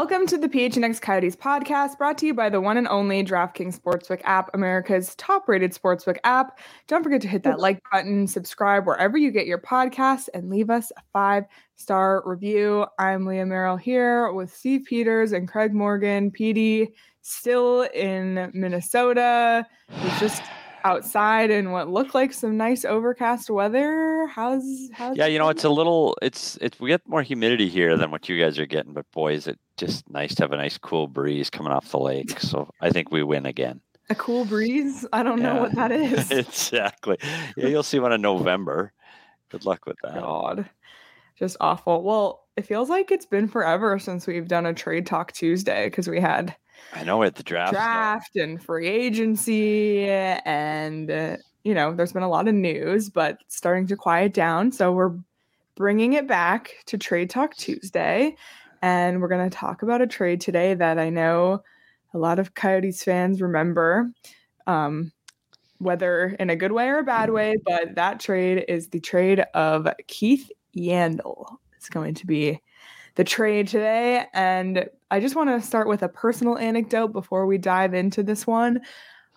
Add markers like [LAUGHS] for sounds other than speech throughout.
Welcome to the PHNX Coyotes podcast, brought to you by the one and only DraftKings Sportsbook app, America's top rated sportsbook app. Don't forget to hit that like button, subscribe wherever you get your podcasts, and leave us a five star review. I'm Leah Merrill here with Steve Peters and Craig Morgan. PD still in Minnesota. He's just outside in what looked like some nice overcast weather. How's how's Yeah, you know, it's a little it's it's we get more humidity here than what you guys are getting, but boy, is it just nice to have a nice cool breeze coming off the lake. [LAUGHS] So I think we win again. a cool breeze? I don't know what that is. [LAUGHS] exactly. Yeah, you'll see one in November. Good luck with that. God. Just awful. Well, it feels like it's been forever since we've done a trade talk Tuesday because we had I know at the draft. draft and free agency and uh, you know there's been a lot of news but starting to quiet down so we're bringing it back to trade talk tuesday and we're going to talk about a trade today that i know a lot of coyotes fans remember um, whether in a good way or a bad way but that trade is the trade of keith yandle it's going to be the trade today. And I just want to start with a personal anecdote before we dive into this one.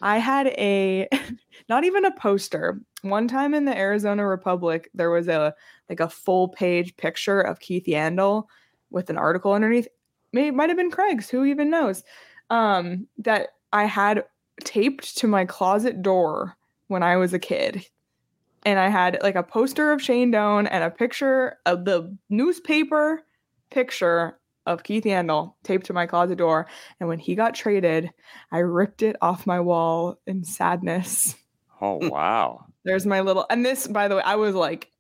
I had a [LAUGHS] not even a poster. One time in the Arizona Republic, there was a like a full page picture of Keith Yandle with an article underneath. May it might have been Craig's, who even knows? Um, that I had taped to my closet door when I was a kid. And I had like a poster of Shane Doan and a picture of the newspaper picture of Keith Yandle taped to my closet door. And when he got traded, I ripped it off my wall in sadness. Oh [LAUGHS] wow. There's my little, and this, by the way, I was like,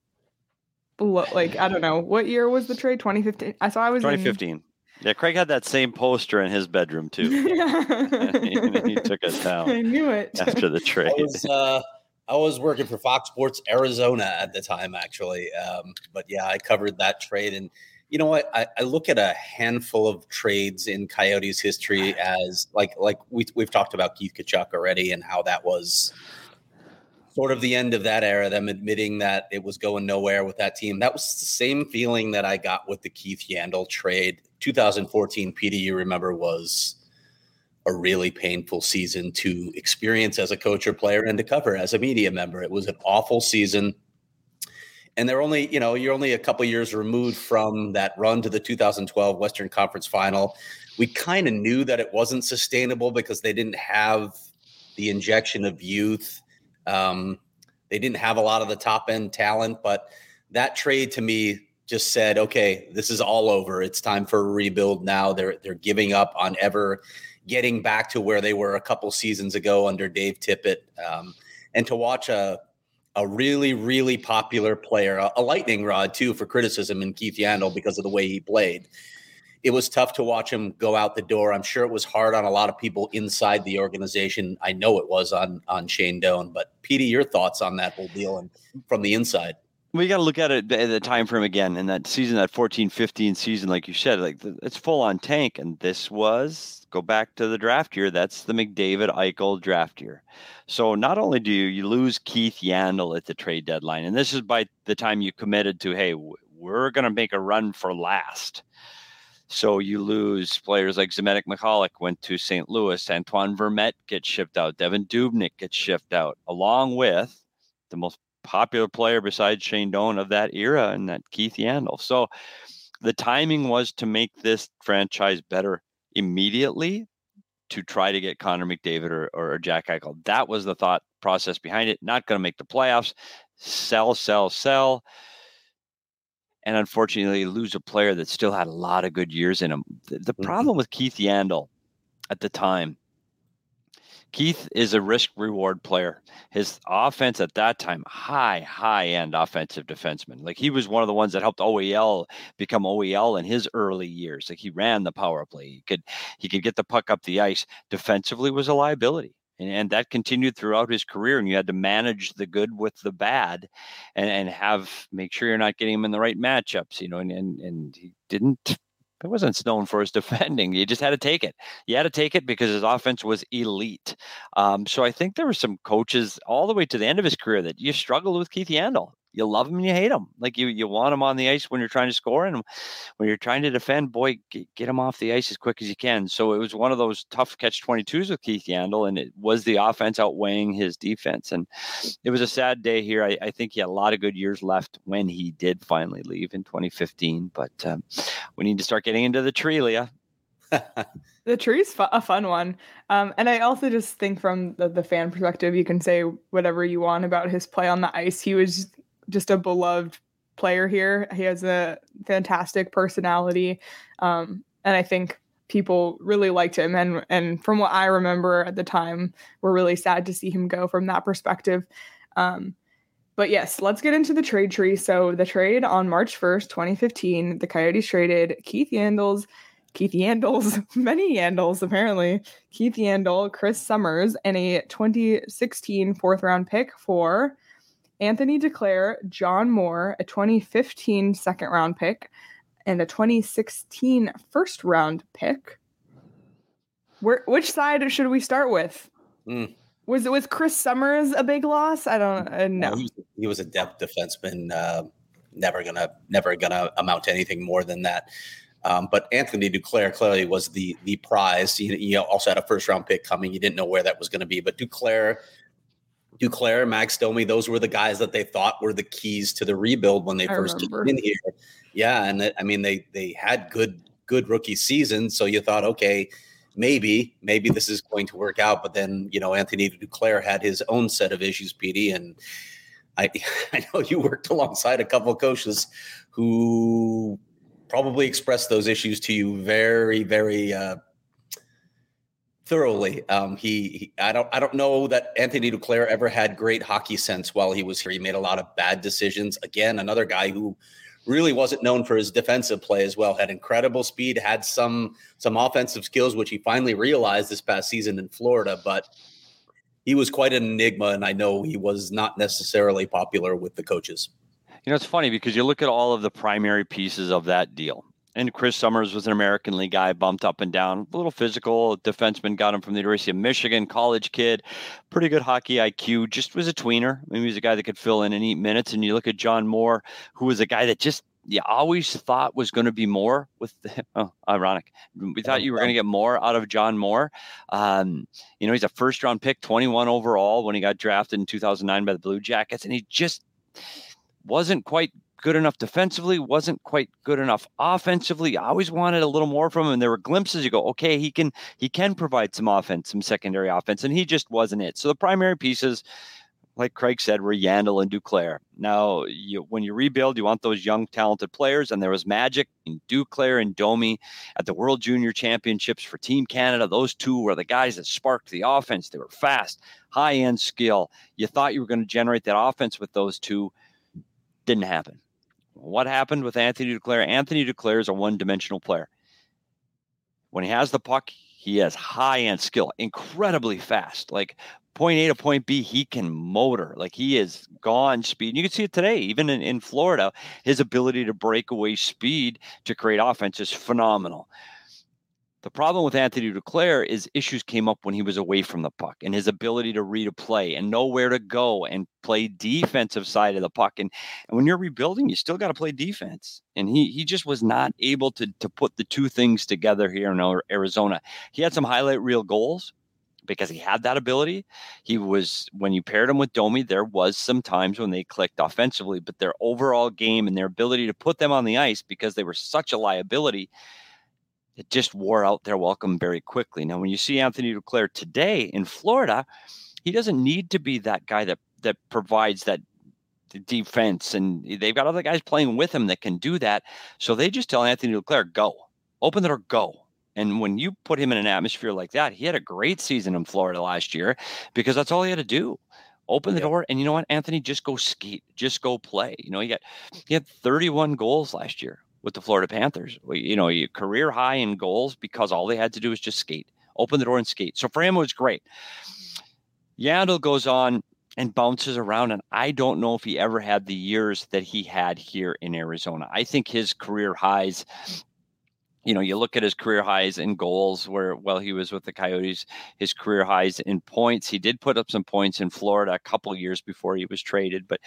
lo- like I don't know what year was the trade? 2015. I saw I was in- 2015. Yeah, Craig had that same poster in his bedroom too. yeah. [LAUGHS] [LAUGHS] he took it I knew it. after the trade. I was uh, I was working for Fox Sports Arizona at the time, actually. Um, but yeah, I covered that trade, and you know what? I, I look at a handful of trades in Coyotes history as like like we we've talked about Keith Tkachuk already, and how that was sort of the end of that era. Them admitting that it was going nowhere with that team. That was the same feeling that I got with the Keith Yandle trade. 2014 PD, you remember, was a really painful season to experience as a coach or player and to cover as a media member. It was an awful season. And they're only, you know, you're only a couple years removed from that run to the 2012 Western Conference final. We kind of knew that it wasn't sustainable because they didn't have the injection of youth. Um, they didn't have a lot of the top end talent, but that trade to me just said, okay, this is all over. It's time for a rebuild now. They're they're giving up on ever getting back to where they were a couple seasons ago under Dave Tippett. Um, and to watch a a really, really popular player, a, a lightning rod too for criticism in Keith Yandle because of the way he played. It was tough to watch him go out the door. I'm sure it was hard on a lot of people inside the organization. I know it was on on Shane Doan. But Petey, your thoughts on that whole deal and from the inside? We got to look at it at the time frame again in that season that 14 15 season like you said like it's full on tank and this was go back to the draft year that's the mcdavid eichel draft year so not only do you, you lose keith yandle at the trade deadline and this is by the time you committed to hey we're going to make a run for last So you lose players like Zbynek Michalek went to St. Louis. Antoine Vermette gets shipped out. Devan Dubnyk gets shipped out, along with the most popular player besides Shane Doan of that era, and that Keith Yandle. So the timing was to make this franchise better immediately to try to get Connor McDavid or, or Jack Eichel. That was the thought process behind it. Not going to make the playoffs. Sell, sell, sell and unfortunately lose a player that still had a lot of good years in him. The, the mm-hmm. problem with Keith Yandle at the time, Keith is a risk reward player. His offense at that time, high, high end offensive defenseman. Like he was one of the ones that helped OEL become OEL in his early years. Like he ran the power play. He could he could get the puck up the ice. Defensively was a liability and, and that continued throughout his career. And you had to manage the good with the bad, and, and have make sure you're not getting him in the right matchups. You know, and and, and he didn't it wasn't known for his [LAUGHS] defending. You just had to take it. You had to take it because his offense was elite. Um, so I think there were some coaches all the way to the end of his career that you struggled with Keith Yandle you love him and you hate him. Like you, you want him on the ice when you're trying to score, and when you're trying to defend, boy, get, get him off the ice as quick as you can. So it was one of those tough catch twenty twos with Keith Yandle, and it was the offense outweighing his defense. And it was a sad day here. I, I think he had a lot of good years left when he did finally leave in 2015. But um, we need to start getting into the tree, Leah. [LAUGHS] the tree's fu- a fun one. Um, and I also just think from the, the fan perspective, you can say whatever you want about his play on the ice. He was just a beloved player here. He has a fantastic personality, um, and I think people really liked him. And and from what I remember at the time, we're really sad to see him go from that perspective. Um, but yes, let's get into the trade tree. So the trade on March 1st, 2015, the Coyotes traded Keith Yandles, Keith Yandles, [LAUGHS] many Yandles apparently, Keith Yandle, Chris Summers, and a 2016 fourth round pick for Anthony Duclair, John Moore, a 2015 second round pick, and a 2016 first round pick. Where, which side should we start with? Mm. Was it was Chris Summers a big loss? I don't uh, know. he, he, was a depth defenseman. Uh, never gonna never gonna amount to anything more than that. Um, but Anthony Duclair clearly was the the prize. He, he, also had a first round pick coming. You didn't know where that was going to be, but Duclair Duclair, Max Domi, those were the guys that they thought were the keys to the rebuild when they I first remember. came in here. Yeah, and I mean they they had good good rookie seasons, so you thought, okay, maybe maybe this is going to work out. But then you know Anthony Duclair had his own set of issues, PD, and I [LAUGHS] I know you worked alongside a couple of coaches who probably expressed those issues to you very very uh, thoroughly. Um, he, he, I don't, I don't know that Anthony Duclair ever had great hockey sense while he was here. He made a lot of bad decisions. Again, another guy who really wasn't known for his defensive play as well. Had incredible speed, had some some offensive skills, which he finally realized this past season in Florida. But he was quite an enigma, and I know he was not necessarily popular with the coaches. You know, it's funny because you look at all of the primary pieces of that deal and Chris Summers was an American League guy, bumped up and down, a little physical. Defenseman got him from the University of Michigan, college kid, pretty good hockey IQ. Just was a tweener. I mean, he was a guy that could fill in and eat minutes. And you look at John Moore, who was a guy that just you always thought was going to be more with the, [LAUGHS] oh ironic we thought you were going to get more out of john moore um, you know he's a first round pick 21 overall when he got drafted in 2009 by the blue jackets and he just wasn't quite good enough defensively, wasn't quite good enough offensively. I always wanted a little more from him. And there were glimpses you go, okay, he can he can provide some offense, some secondary offense, and he just wasn't it. So the primary pieces, like Craig said, were Yandle and Duclair. Now, you, when you rebuild, you want those young, talented players, and there was magic in Duclair and Domi at the World Junior Championships for Team Canada. Those two were the guys that sparked the offense. They were fast, high end skill. You thought you were going to generate that offense with those two. Didn't happen. What happened with Anthony Duclair? Anthony Duclair is a one dimensional player. When he has the puck, he has high end skill, incredibly fast. Like point A to point B, he can motor. Like he is gone speed. You can see it today, even in, in Florida, his ability to break away speed to create offense is phenomenal. The problem with Anthony Duclair is issues came up when he was away from the puck and his ability to read a play and know where to go and play defensive side of the puck. And, and when you're rebuilding, you still got to play defense. And he he just was not able to to put the two things together here in Arizona. He had some highlight reel goals, because he had that ability. He was when you paired him with Domi, there was some times when they clicked offensively, but their overall game and their ability to put them on the ice because they were such a liability, just wore out their welcome very quickly. Now, when you see Anthony Duclair today in Florida, he doesn't need to be that guy that that provides that defense, and they've got other guys playing with him that can do that. So they just tell Anthony Duclair, "Go, open the door, go." And when you put him in an atmosphere like that, he had a great season in Florida last year because that's all he had to do. Open the yep. door, and you know what, Anthony, just go skate, just go play. You know, he got he had 31 goals last year with the Florida Panthers. You know, your career high in goals because all they had to do was just skate, open the door and skate. So for him, it was great. Yandle goes on and bounces around, and I don't know if he ever had the years that he had here in Arizona. I think his career highs you know, you look at his career highs in goals where while he was with the Coyotes, his career highs in points. He did put up some points in Florida a couple years before he was traded, but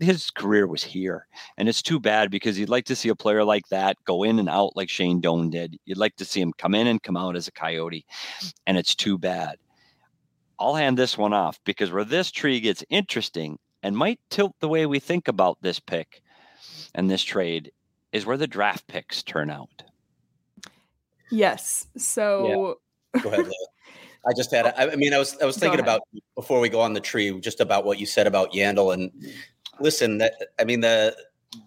his career was here. And it's too bad because you'd like to see a player like that go in and out like Shane Doan did. You'd like to see him come in and come out as a Coyote. And it's too bad. I'll hand this one off because where this tree gets interesting and might tilt the way we think about this pick and this trade is where the draft picks turn out. Yes. So yeah. go ahead. [LAUGHS] I just had. I mean, I was I was thinking about before we go on the tree, just about what you said about Yandle. And listen, that I mean the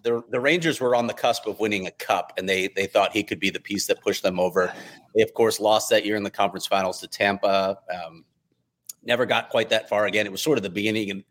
the the Rangers were on the cusp of winning a cup, and they they thought he could be the piece that pushed them over. They of course lost that year in the conference finals to Tampa. Um, never got quite that far again. It was sort of the beginning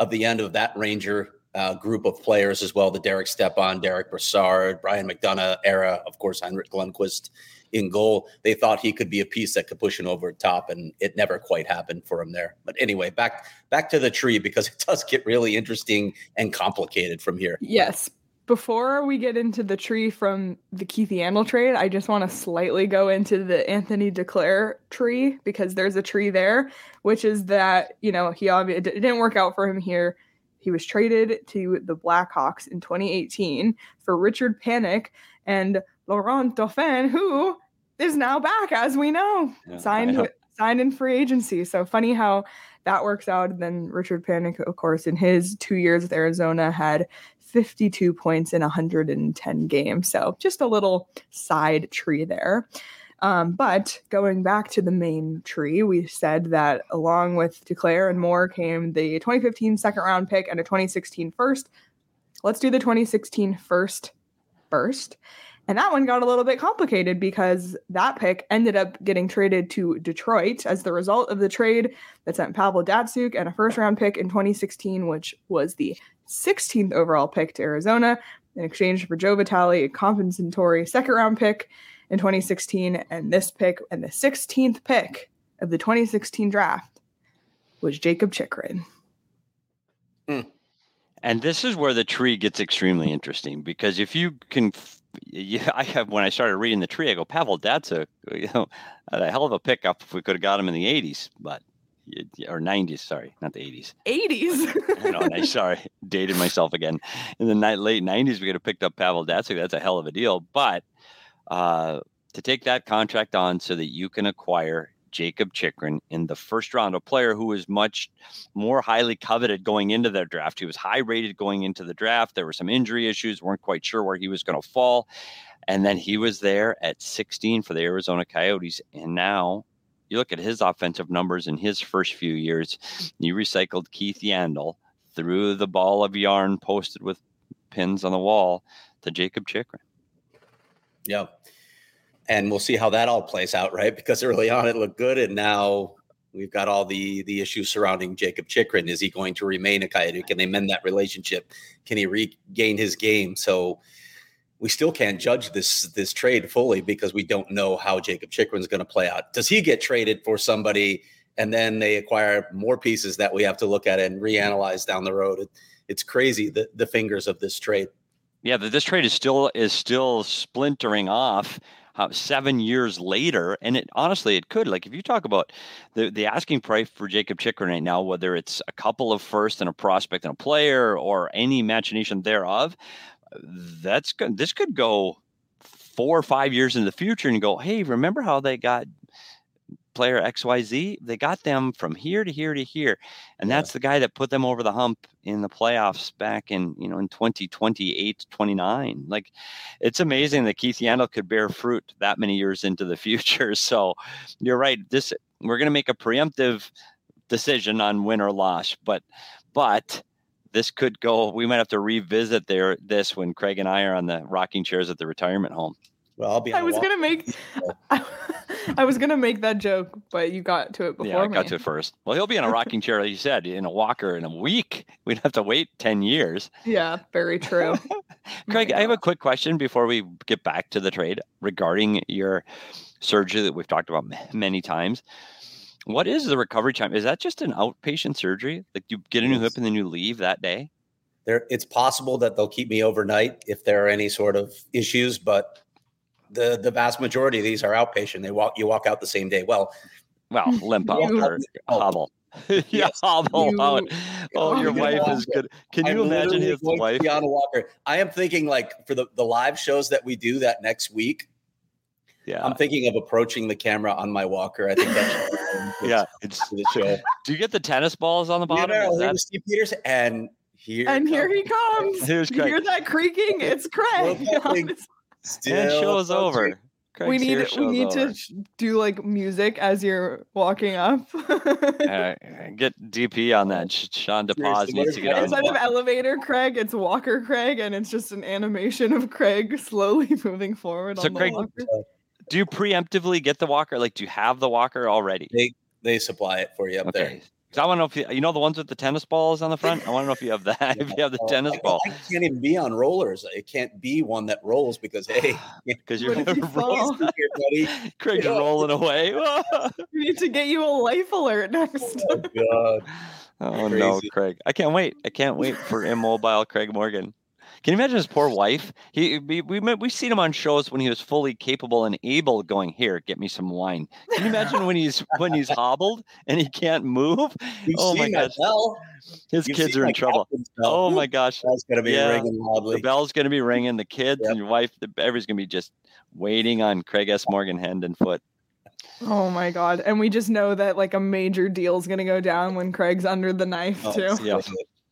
of the end of that Ranger uh, group of players as well. The Derek Stepan, Derick Brassard, Brian McDonagh era, of course, Henrik Lundqvist in goal. They thought he could be a piece that could push him over top, and it never quite happened for him there. But anyway, back back to the tree because [LAUGHS] it does get really interesting and complicated from here. Yes. Before we get into the tree from the Keith Yandle trade, I just want to slightly go into the Anthony Duclair tree because there's a tree there, which is that, you know, he obviously it didn't work out for him here. He was traded to the Blackhawks in 2018 for Richard Panik and Laurent Dauphin, who is now back, as we know, yeah, signed signed in free agency. So funny how that works out. And then Richard Panik, of course, in his two years with Arizona, had 52 points in 110 games. So just a little side tree there. Um, but going back to the main tree, we said that along with Duclair and Moore came the 2015 second round pick and a 2016 first. Let's do the 2016 first first. And that one got a little bit complicated because that pick ended up getting traded to Detroit as the result of the trade that sent Pavel Datsyuk and a first round pick in 2016, which was the 16th overall pick to Arizona in exchange for Joe Vitale, a compensatory second round pick in 2016. And this pick and the 16th pick of the 2016 draft was Jakob Chychrun. Mm. And this is where the tree gets extremely interesting because if you can yeah, [LAUGHS] I have when I started reading the tree, I go, Pavel, a [LAUGHS] you know a hell of a pickup if we could have got him in the '80s, but or '90s, sorry, not the '80s. '80s. no, I [LAUGHS] sorry, dated myself again. In the night, late '90s, we could have picked up Pavel Datsyuk. That's a hell of a deal, but uh, to take that contract on so that you can acquire Jakob Chychrun in the first round, a player who was much more highly coveted going into their draft. He was high rated going into the draft. There were some injury issues, weren't quite sure where he was going to fall. And then he was there at 16 for the Arizona Coyotes. And now you look at his offensive numbers in his first few years. You recycled Keith Yandle, threw the ball of yarn posted with pins on the wall to Jakob Chychrun. Yeah and we'll see how that all plays out, right? Because early on it looked good, and now we've got all the the issues surrounding Jakob Chychrun. Is he going to remain a Coyote? Can they mend that relationship? Can he regain his game? So we still can't judge this this trade fully because we don't know how Jakob Chychrun is going to play out. Does he get traded for somebody and then they acquire more pieces that we have to look at and reanalyze down the road? It, it's crazy the the fingers of this trade. Yeah, this trade is still is still splintering off uh, seven years later, and it honestly it could. Like if you talk about the the asking price for Jakob Chychrun right now, whether it's a couple of first and a prospect and a player or any imagination thereof, that's good. This could go four or five years in the future and go, hey, remember how they got player XYZ? They got them from here to here to here. And Yeah. that's the guy that put them over the hump in the playoffs back in, you know, in 2028, 29. Like it's amazing that Keith Yandle could bear fruit that many years into the [LAUGHS] future. So you're right. This we're gonna make a preemptive decision on win or loss, but but this could go we might have to revisit there this when Craig and I are on the rocking chairs at the retirement home. Well, I'll be. I was walk- gonna make [LAUGHS] [LAUGHS] I was gonna make that joke, but you got to it before yeah, I me. got to it first. Well, he'll be in a rocking chair, like you said, in a walker in a week. [LAUGHS] We'd have to wait 10 years. Yeah, very true. [LAUGHS] Craig, I have a quick question before we get back to the trade regarding your surgery that we've talked about many times. What is the recovery time? Is that just an outpatient surgery? Like you get a new hip and then you leave that day? there it's possible that they'll keep me overnight if there are any sort of issues but the the vast majority of these are outpatient they walk you walk out the same day well Well, [LAUGHS] limp out or Oh, hobble. [LAUGHS] yeah, yes. hobble You- out. Oh, your you wife know, is good. Can I'm you imagine his wife? be on a walker i am thinking like for the the live shows that we do that next week Yeah. i'm thinking of approaching the camera on my walker i think that's [LAUGHS] Yeah. It's, the show do you get the tennis balls on the you bottom? know, Is that- Steve Peters, and here and here he comes. Here's you hear that creaking? It's Craig. Well, nothing. and still show's approaching. over. we need we need over. to do like music as you're walking up. Uh, get DP on that. Sean DePaz Seriously, needs to get that? on. Instead of elevator Craig, it's Walker Craig, and it's just an animation of Craig slowly [LAUGHS] moving forward. So on Craig- walker. Do you preemptively get the walker? Like, do you have the walker already? They they supply it for you up there. Okay. 'Cause I want to know if you, you know the ones with the tennis balls on the front. I want to know if you have that. [LAUGHS] if you have the Oh, tennis I, ball, I can't even be on rollers. It can't be one that rolls because hey, [SIGHS] because you're you fall? rolling, here, buddy. [LAUGHS] Craig's Yeah. rolling away. oh [LAUGHS] We need to get you a life alert next. Oh God. Oh, no, Crazy. Craig! I can't wait. I can't wait for immobile Craig Morgan. Can you imagine his poor wife? He we we we've seen him on shows when he was fully capable and able, going here, get me some wine. Can you imagine when he's when he's [LAUGHS] hobbled and he can't move? You've Oh my gosh. bell. His You've kids are in trouble. Oh my gosh! That's gonna be Yeah. ringing The bell's going to be ringing. The kids Yep. and your wife, the, everybody's going to be just waiting on Craig S. Morgan hand and foot. Oh my god! And we just know that like a major deal is gonna go down when Craig's under the knife Oh, too. Yeah.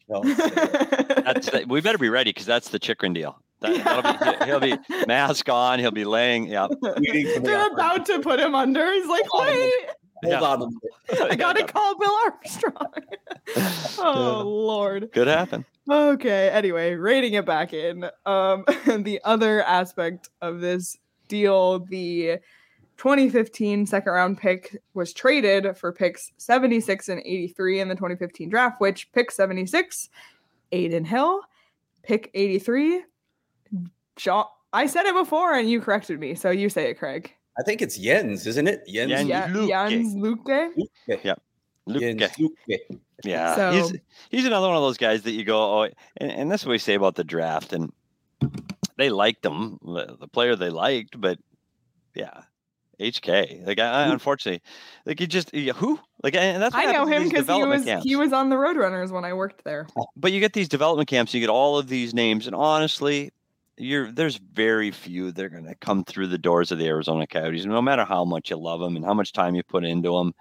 No, [LAUGHS] That's the, we better be ready because that's the Chychrun deal. That, that'll be, he'll be [LAUGHS] mask on. He'll be laying. Yeah. they're operator. about to put him under. He's like, Hold on wait, Hold Yeah. on. [LAUGHS] I gotta call Bill Armstrong. oh Lord. Could happen. Okay. Anyway, rating it back in. Um, the other aspect of this deal, the 2015 second round pick was traded for picks 76 and 83 in the 2015 draft, which pick 76, Adin Hill, pick 83, John. I said it before and you corrected me, so you say it, Craig. I think it's Jens, isn't it? Jens. Jens. Yeah, Looke. Jans Looke. Yeah. Looke, Jens Looke. yeah, So- he's he's another one of those guys that you go, oh, and, and that's what we say about the draft, and they liked him, the the player they liked, but yeah, HK, like I, I- unfortunately, like you just who like, and that's what I know him because he was camps. he was on the Roadrunners when I worked there. Oh, but you get these development camps, you get all of these names, and honestly, you're there's very few that are going to come through the doors of the Arizona Coyotes, no matter how much you love them and how much time you put into them.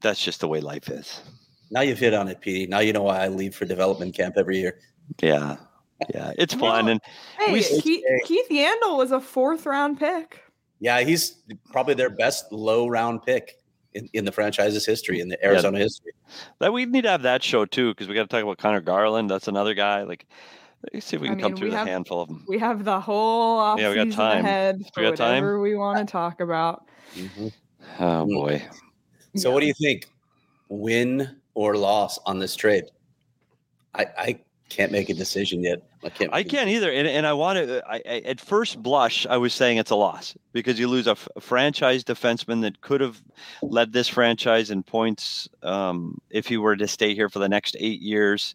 That's just the way life is. Now you've hit on it, Petey. Now you know why I leave for development camp every year. Yeah, yeah, it's fun, Well, and Hey, We- Keith, Keith Yandle was a fourth round pick. Yeah, he's probably their best low round pick in, in the franchise's history, in the Arizona history. that we need to have that show too because we got to talk about Conor Garland. That's another guy. Like, let's see if we I can come through we the handful of them. We have the whole offseason Yeah, we got time. ahead for got time? whatever we want to talk about. Mm-hmm. Oh mm. boy, So, what do you think? Win or loss on this trade? I, I can't make a decision yet. I can't. I can't either, and, and I want to. I, I, at first blush, I was saying it's a loss because you lose a, f- a franchise defenseman that could have led this franchise in points um, if he were to stay here for the next eight years.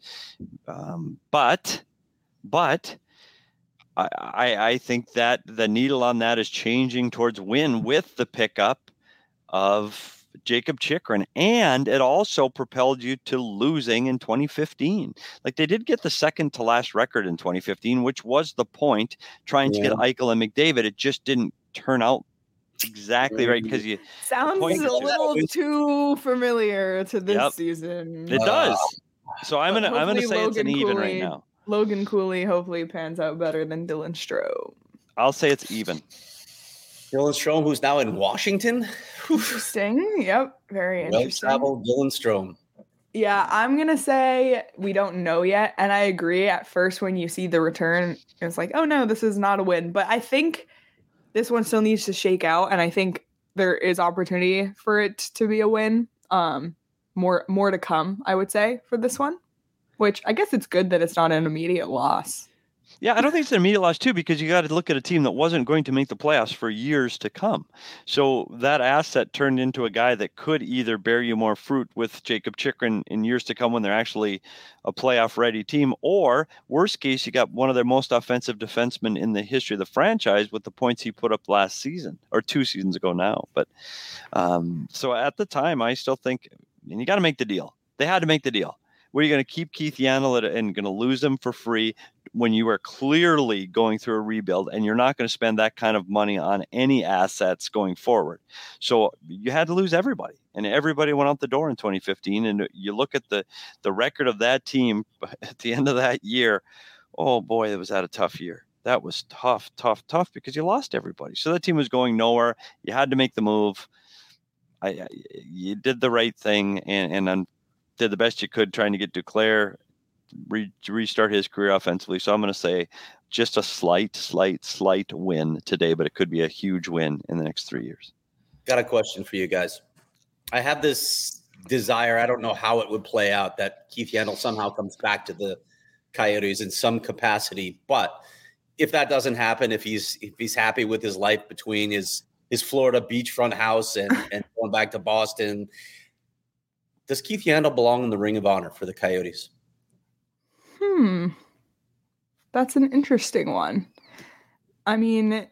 Um, but, but I, I, I think that the needle on that is changing towards win with the pickup of Jakob Chychrun, and it also propelled you to losing in 2015. Like they did get the second to last record in 2015, which was the point, trying to get Eichel and McDavid. It just didn't turn out exactly right mm. because you Sounds a is just- little too familiar to this Yep. season. it does. So I'm gonna I'm gonna hopefully say it's an Logan even right Cooley- now. Logan Cooley hopefully pans out better than Dylan Strome. I'll say it's even. Dylan Strome, who's now in Washington. Interesting. Yep. Very Well interesting. traveled Dylan Strome. Yeah, I'm gonna say we don't know yet, and I agree. At first, when you see the return, it's like, oh no, this is not a win. But I think this one still needs to shake out, and I think there is opportunity for it to be a win. Um, more more to come, I would say, for this one. Which I guess it's good that it's not an immediate loss. Yeah, I don't think it's an immediate loss too, because you got to look at a team that wasn't going to make the playoffs for years to come. So that asset turned into a guy that could either bear you more fruit with Jakob Chychrun in years to come when they're actually a playoff ready team, or worst case, you got one of their most offensive defensemen in the history of the franchise with the points he put up last season or two seasons ago now. But um, so at the time, I still think, and you got to make the deal. They had to make the deal. Were you going to keep Keith Yandle and going to lose him for free when you are clearly going through a rebuild and you're not going to spend that kind of money on any assets going forward. So you had to lose everybody and everybody went out the door in 2015 and you look at the the record of that team [LAUGHS] at the end of that year, oh boy, it was that a tough year. That was tough, tough, tough because you lost everybody. So that team was going nowhere. You had to make the move. I, I you did the right thing and and did the best you could trying to get Duclair re- restart his career offensively. So I'm going to say just a slight, slight, slight win today, but it could be a huge win in the next three years. Got a question for you guys. I have this desire. I don't know how it would play out that Keith Yandle somehow comes back to the Coyotes in some capacity. But if that doesn't happen, if he's if he's happy with his life between his his Florida beachfront house and and going back to Boston, does Keith Yandle belong in the Ring of Honor for the Coyotes? Hmm. That's an interesting one. I mean,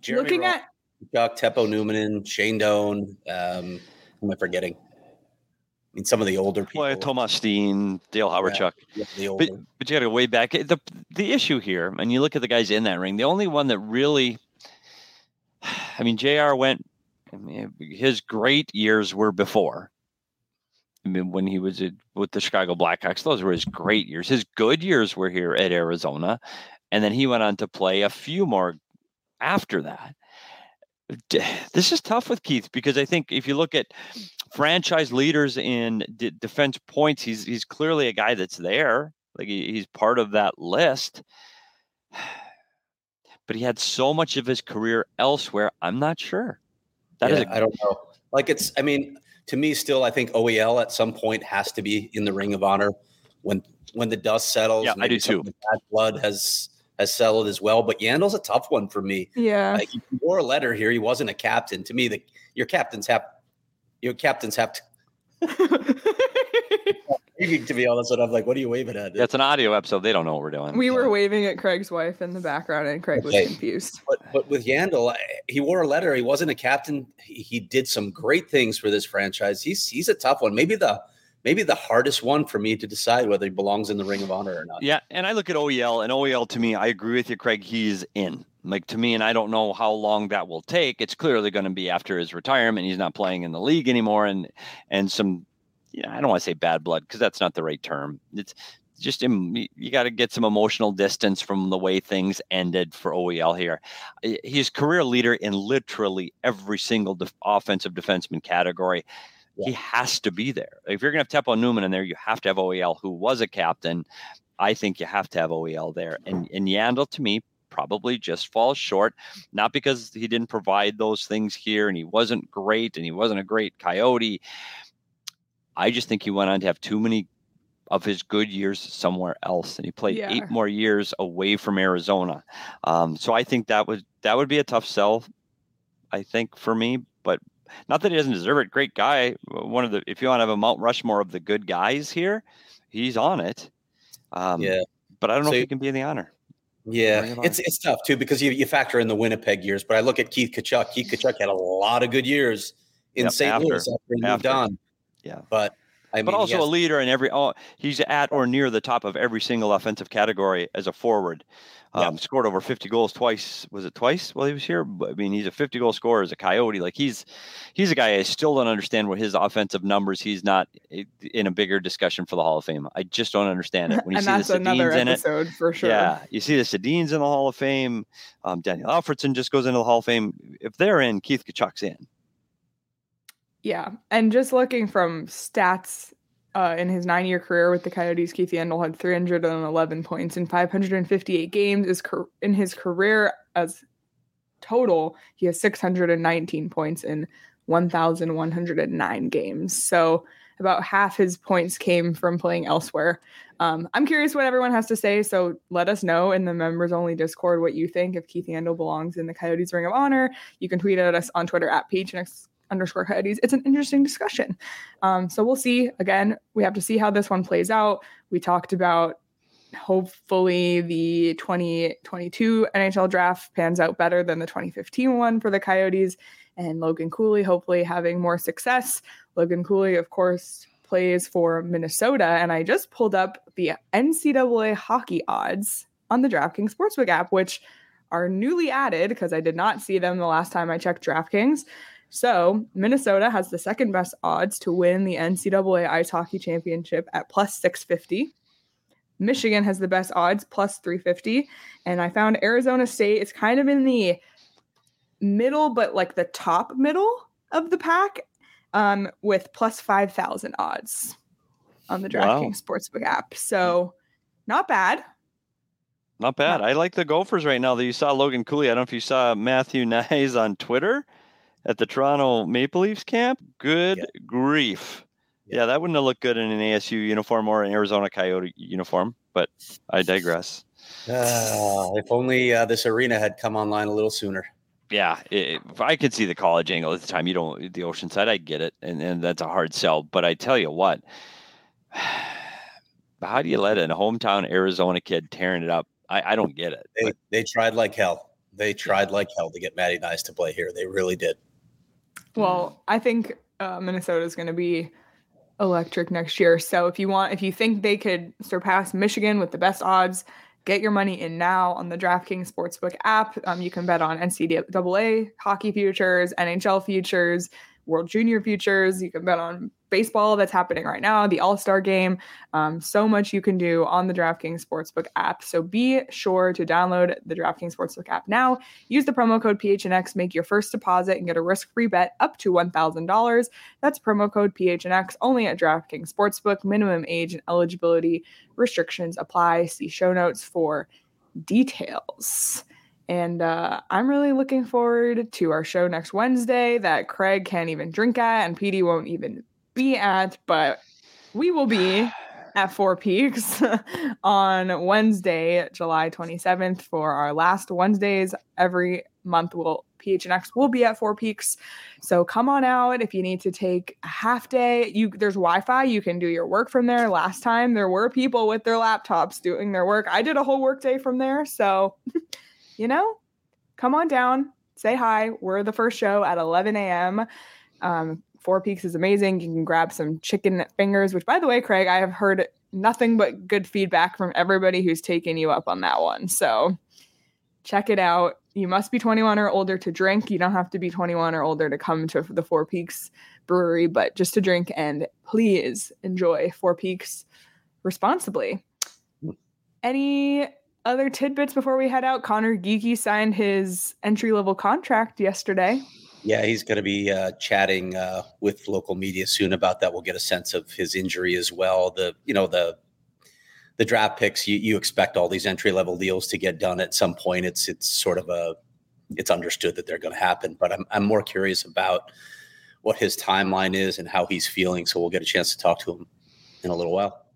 Jeremy looking Ross, at Chuck, Teppo Numminen, Shane Doan. Um, who am I forgetting? I mean, some of the older people. Well, Thomas Steen, Dale Hawerchuk. Yeah, the older. But, but you got to go way back. The the issue here, and you look at the guys in that ring. The only one that really, [SIGHS] I mean, Jr. went. I mean, his great years were before. I mean, when he was at, with the Chicago Blackhawks, those were his great years. His good years were here at Arizona, and then he went on to play a few more after that. This is tough with Keith because I think if you look at franchise leaders in d- defense points, he's he's clearly a guy that's there. Like he, he's part of that list. [SIGHS] But he had so much of his career elsewhere. I'm not sure. That is yeah, I don't know. Like it's, I mean, to me, still, I think OEL at some point has to be in the Ring of Honor when when the dust settles. Yeah, I do too. the Bad blood has has settled as well. But Yandle's a tough one for me. yeah. Like, he wore a letter here. He wasn't a captain. To me, the your captains have your captains have to. [LAUGHS] To be honest, and I'm like, what are you waving at? That's an audio episode. They don't know what we're doing. we were waving at Craig's wife in the background, and Craig was confused. But but with Yandle, he wore a letter. He wasn't a captain. He, he did some great things for this franchise. He's he's a tough one. Maybe the maybe the hardest one for me to decide whether he belongs in the Ring of Honor or not. Yeah, and I look at OEL, and OEL to me, I agree with you, Craig. He's in. Like to me, and I don't know how long that will take. It's clearly going to be after his retirement. He's not playing in the league anymore, and and some, you know, I don't want to say bad blood because that's not the right term. It's just um, em- you got to get some emotional distance from the way things ended for OEL here. He's career leader in literally every single def- offensive defenseman category. He has to be there. If you're going to have Teppo Newman in there, you have to have OEL, who was a captain. I think you have to have OEL there. And and Yandle to me probably just falls short, not because he didn't provide those things here and he wasn't great and he wasn't a great coyote. I just think he went on to have too many of his good years somewhere else, and he played Yeah. eight more years away from Arizona. Um, so I think that would that would be a tough sell. I think for me, but not that he doesn't deserve it. Great guy, one of the if you want to have a Mount Rushmore of the good guys here, he's on it. Um, Yeah. but I don't know So- if he can be in the honor. Yeah, Bring it on. it's it's tough too because you, you factor in the Winnipeg years. But I look at Keith Tkachuk. Keith Tkachuk had a lot of good years in Yep, St. after- Louis after he moved after. on. Yeah. but I mean, but also a leader in every. Oh, he's at or near the top of every single offensive category as a forward. Yeah. Um, Scored over 50 goals twice. Was it twice while he was here? I mean, he's a 50 goal scorer as a Coyote. Like he's he's a guy I still don't understand what his offensive numbers. He's not in a bigger discussion for the Hall of Fame. I just don't understand it. When you [LAUGHS] and see that's the another Sedins in it, episode for sure. yeah, you see the Sedins in the Hall of Fame. Um, Daniel Alfredsson just goes into the Hall of Fame. If they're in, Keith Tkachuk's in. Yeah, and just looking from stats uh, in his nine-year career with the Coyotes, Keith Yandle had 311 points in 558 games. Is in his career as total, he has 619 points in 1,109 games. So about half his points came from playing elsewhere. Um, I'm curious what everyone has to say, so let us know in the members-only Discord what you think if Keith Yandle belongs in the Coyotes Ring of Honor. You can tweet at us on Twitter at PHNX underscore coyotes. It's an interesting discussion. Um, so we'll see. Again, we have to see how this one plays out. We talked about hopefully the 2022 NHL draft pans out better than the 2015 one for the Coyotes and Logan Cooley hopefully having more success. Logan Cooley, of course, plays for Minnesota, and I just pulled up the NCAA hockey odds on the DraftKings Sportsbook app, which are newly added because I did not see them the last time I checked DraftKings. So Minnesota has the second best odds to win the NCAA Ice Hockey Championship at plus 650. Michigan has the best odds, plus 350. And I found Arizona State is kind of in the middle, but like the top middle of the pack um, with plus 5,000 odds on the Wow. DraftKings Sportsbook app. So not bad. Not bad. I like the Gophers right now. That you saw Logan Cooley. I don't know if you saw Matthew Knies on Twitter at the Toronto Maple Leafs camp. Good grief. Yeah. that wouldn't have looked good in an ASU uniform or an Arizona Coyote uniform. But I digress. Ah, if only uh, this arena had come online a little sooner. Yeah, it, if I could see the college angle at the time. You don't the ocean side. I get it, and and that's a hard sell. But I tell you what, [SIGHS] how do you let a hometown Arizona kid tearing it up? I, I don't get it. They they tried like hell. They tried like hell to get Matty Knies to play here. They really did. Well, I think uh, Minnesota is going to be electric next year. So if you want, if you think they could surpass Michigan with the best odds, get your money in now on the DraftKings Sportsbook app. Um, you can bet on NCAA hockey futures, NHL futures, World Junior futures. You can bet on baseball that's happening right now, the All Star game. Um, so much you can do on the DraftKings Sportsbook app. So be sure to download the DraftKings Sportsbook app now. Use the promo code PHNX, make your first deposit, and get a risk free bet up to $1,000. That's promo code PHNX only at DraftKings Sportsbook. Minimum age and eligibility restrictions apply. See show notes for details. And uh, I'm really looking forward to our show next Wednesday that Craig can't even drink at and PD won't even be at, but we will be [SIGHS] at Four Peaks [LAUGHS] on Wednesday, July 27th for our last Wednesdays every month. Will PHNX will be at Four Peaks, so come on out if you need to take a half day. You there's Wi-Fi, you can do your work from there. Last time there were people with their laptops doing their work. I did a whole work day from there, so [LAUGHS] you know, come on down, say hi. We're the first show at 11 a.m. Um, Four Peaks is amazing. You can grab some chicken fingers, which, by the way, Craig, I have heard nothing but good feedback from everybody who's taken you up on that one. So check it out. You must be 21 or older to drink. You don't have to be 21 or older to come to the Four Peaks Brewery, but just to drink and please enjoy Four Peaks responsibly. Any other tidbits before we head out? Conor Geekie signed his entry level contract yesterday. Yeah, he's going to be uh, chatting uh, with local media soon about that. We'll get a sense of his injury as well. The you know the the draft picks you, you expect all these entry level deals to get done at some point. It's it's sort of a it's understood that they're going to happen, but I'm I'm more curious about what his timeline is and how he's feeling. So we'll get a chance to talk to him in a little while.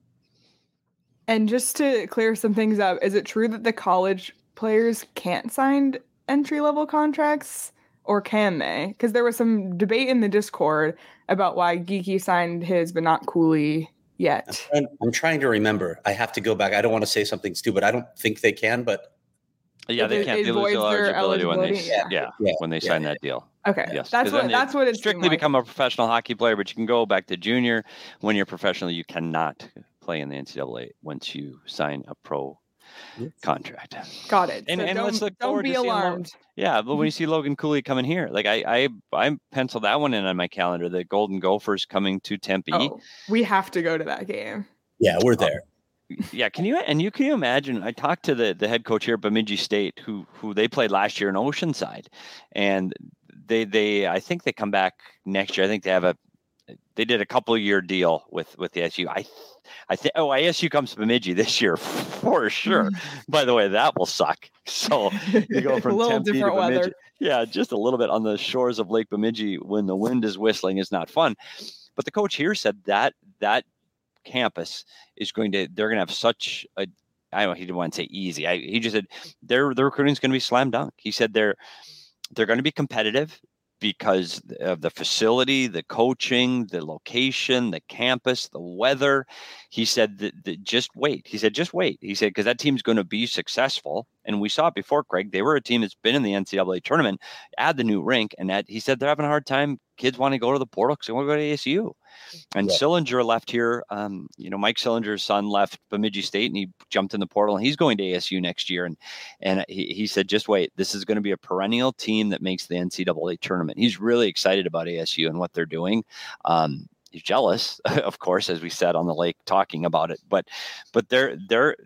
And just to clear some things up, is it true that the college players can't sign entry level contracts? Or can they? Because there was some debate in the Discord about why Geekie signed his, but not Cooley yet. And I'm trying to remember. I have to go back. I don't want to say something stupid. I don't think they can, but Yeah, they It- can't. it They lose voids their eligibility when they yeah, yeah. Yeah, when they yeah, sign that deal. Okay, Yes, that's 'cause what that's what it's strictly become a professional hockey player, but you can go back to junior. When you're professional, you cannot play in the NCAA once you sign a pro contract. Got it. And- So and don't, let's look don't be to seeing Lo- alarmed. Yeah, but when you mm-hmm. see Logan Cooley coming here, like I I I penciled that one in on my calendar. The Golden Gophers coming to Tempe. Oh, we have to go to that game. Yeah, we're oh, there. Yeah, can you and you can you imagine? I talked to the the head coach here at Bemidji State, who who they played last year in Oceanside, and they they I think they come back next year. I think they have a they did a couple year deal with with the SU. I I think oh ISU comes to Bemidji this year [LAUGHS] for sure. [LAUGHS] By the way, that will suck. [LAUGHS] So you go from a little Tempe to different Bemidji. weather. Yeah, just a little bit on the shores of Lake Bemidji when the wind is whistling is not fun. But the coach here said that that campus is going to they're going to have such a I don't know he didn't want to say easy. I, he just said their the recruiting is going to be slam dunk. He said they're they're going to be competitive because of the facility, the coaching, the location, the campus, the weather. He said that, that just wait. He said just wait. He said because that team's going to be successful, and we saw it before. Craig, they were a team that's been in the NCAA tournament. Add the new rink, and that he said they're having a hard time. Kids want to go to the portal because they want to go to ASU. And Yeah. Sillinger left here. Um, you know, Mike Sillinger's son left Bemidji State, and he jumped in the portal, and he's going to ASU next year. And and he, he said, just wait, this is going to be a perennial team that makes the NCAA tournament. He's really excited about ASU and what they're doing. Um, he's jealous, [LAUGHS] of course, as we said on the lake talking about it. But but they're they're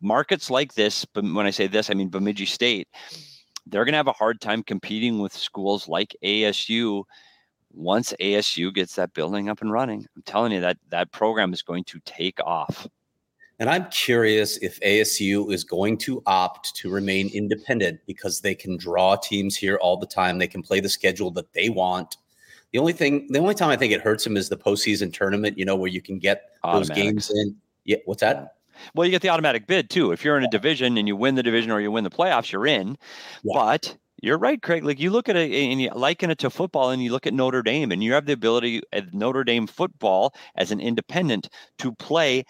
markets like this. But when I say this, I mean Bemidji State. They're going to have a hard time competing with schools like ASU once ASU gets that building up and running. I'm telling you that that program is going to take off. And I'm curious if ASU is going to opt to remain independent because they can draw teams here all the time. They can play the schedule that they want. The only thing, the only time I think it hurts them is the postseason tournament, you know, where you can get those games in. Yeah. What's that? Well, you get the automatic bid too. If you're in a division and you win the division or you win the playoffs, you're in. Yeah. But you're right, Craig. Like you look at it and you liken it to football, and you look at Notre Dame, and you have the ability at Notre Dame football as an independent to play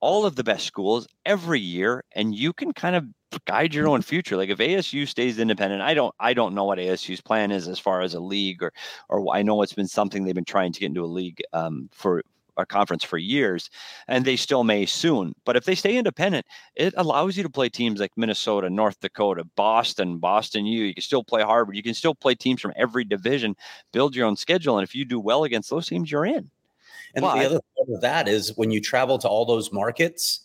all of the best schools every year, and you can kind of guide your own future. Like if ASU stays independent, I don't, I don't know what ASU's plan is as far as a league, or, or I know it's been something they've been trying to get into a league um, for a conference for years, and they still may soon. But if they stay independent, it allows you to play teams like Minnesota, North Dakota, Boston, Boston U. You can still play Harvard. You can still play teams from every division. Build your own schedule, and if you do well against those teams, you're in. And But- the other part of that is when you travel to all those markets,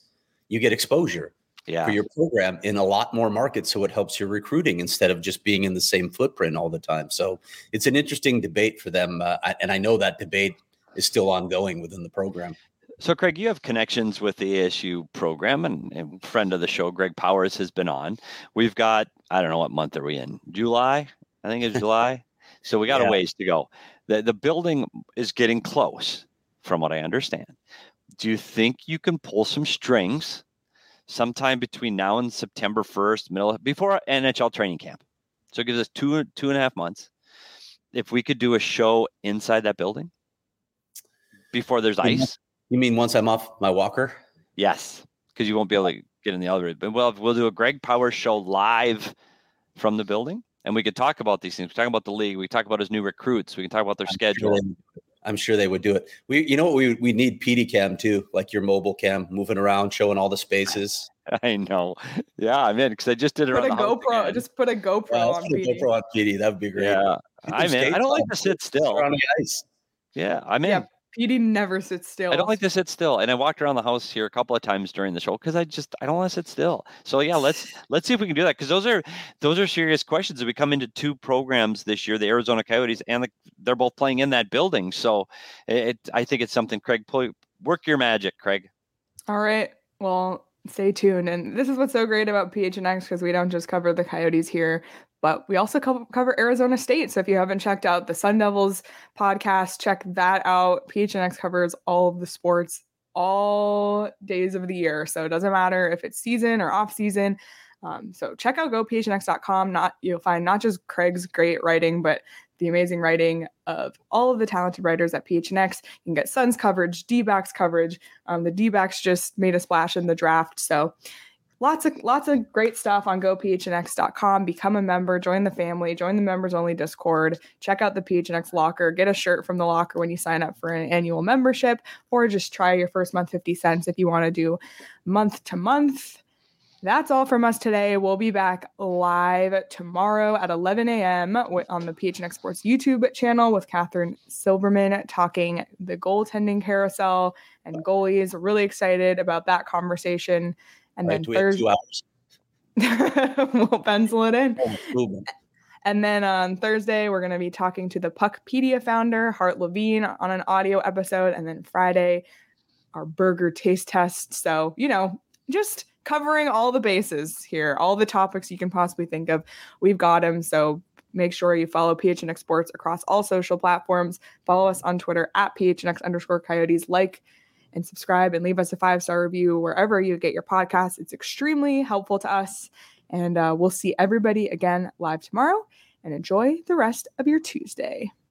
you get exposure Yeah. for your program in a lot more markets. So it helps your recruiting instead of just being in the same footprint all the time. So it's an interesting debate for them. Uh, and I know that debate is still ongoing within the program. So, Craig, you have connections with the ASU program, and, and friend of the show, Greg Powers, has been on. We've got, I don't know what month are we in? July? I think it's July. [LAUGHS] So we got Yeah. a ways to go. The, the building is getting close, from what I understand. Do you think you can pull some strings sometime between now and September 1st, middle of, before NHL training camp? So it gives us two, two and a half months. If we could do a show inside that building before there's ice. You mean once I'm off my walker? Yes, because you won't be able to get in the elevator. But we'll we'll do a Greg Power show live from the building, and we could talk about these things. We talk about the league. We talk about his new recruits. We can talk about their Sure schedule. they- I'm sure they would do it. We, you know what, we we need PD cam too, like your mobile cam, moving around, showing all the spaces. [LAUGHS] I know. Yeah, I'm in because I just did it Put a the GoPro. again. Just put a GoPro Uh, on put a PD. GoPro on PD. That would be great. Yeah, I'm in. I don't like to sit still. On the ice. Yeah, I'm in. Yeah, PD never sits still. I don't like to sit still, and I walked around the house here a couple of times during the show because I just I don't want to sit still. So yeah, let's [LAUGHS] let's see if we can do that because those are those are serious questions. We come into two programs this year, the Arizona Coyotes, and the, they're both playing in that building. So it, I think it's something. Craig, pull, work your magic, Craig. All right. Well, stay tuned. And this is what's so great about PHNX because we don't just cover the Coyotes here, but we also co- cover Arizona State. So if you haven't checked out the Sun Devils podcast, check that out. PHNX covers all of the sports all days of the year. So it doesn't matter if it's season or off season. Um, so check out gophnx.com. Not you'll find not just Craig's great writing, but the amazing writing of all of the talented writers at PHNX. You can get Suns coverage, D-backs coverage. Um, the D-backs just made a splash in the draft, so lots of lots of great stuff on gophnx.com. Become a member, join the family, join the members only Discord, check out the PHNX locker, get a shirt from the locker when you sign up for an annual membership, or just try your first month 50 cents if you want to do month to month. That's all from us today. We'll be back live tomorrow at 11 a.m. on the PHNX Sports YouTube channel with Catherine Silverman talking the goaltending carousel and goalies. Really excited about that conversation. And Right, then Thursday, [LAUGHS] we'll pencil it in. Oh. And then on Thursday, we're going to be talking to the Puckpedia founder, Hart Levine, on an audio episode. And then Friday, our burger taste test. So, you know, just covering all the bases here, all the topics you can possibly think of. We've got them. So make sure you follow PHNX Sports across all social platforms. Follow us on Twitter at PHNX underscore coyotes. Like and subscribe and leave us a five star review wherever you get your podcasts. It's extremely helpful to us. And uh, we'll see everybody again live tomorrow and enjoy the rest of your Tuesday.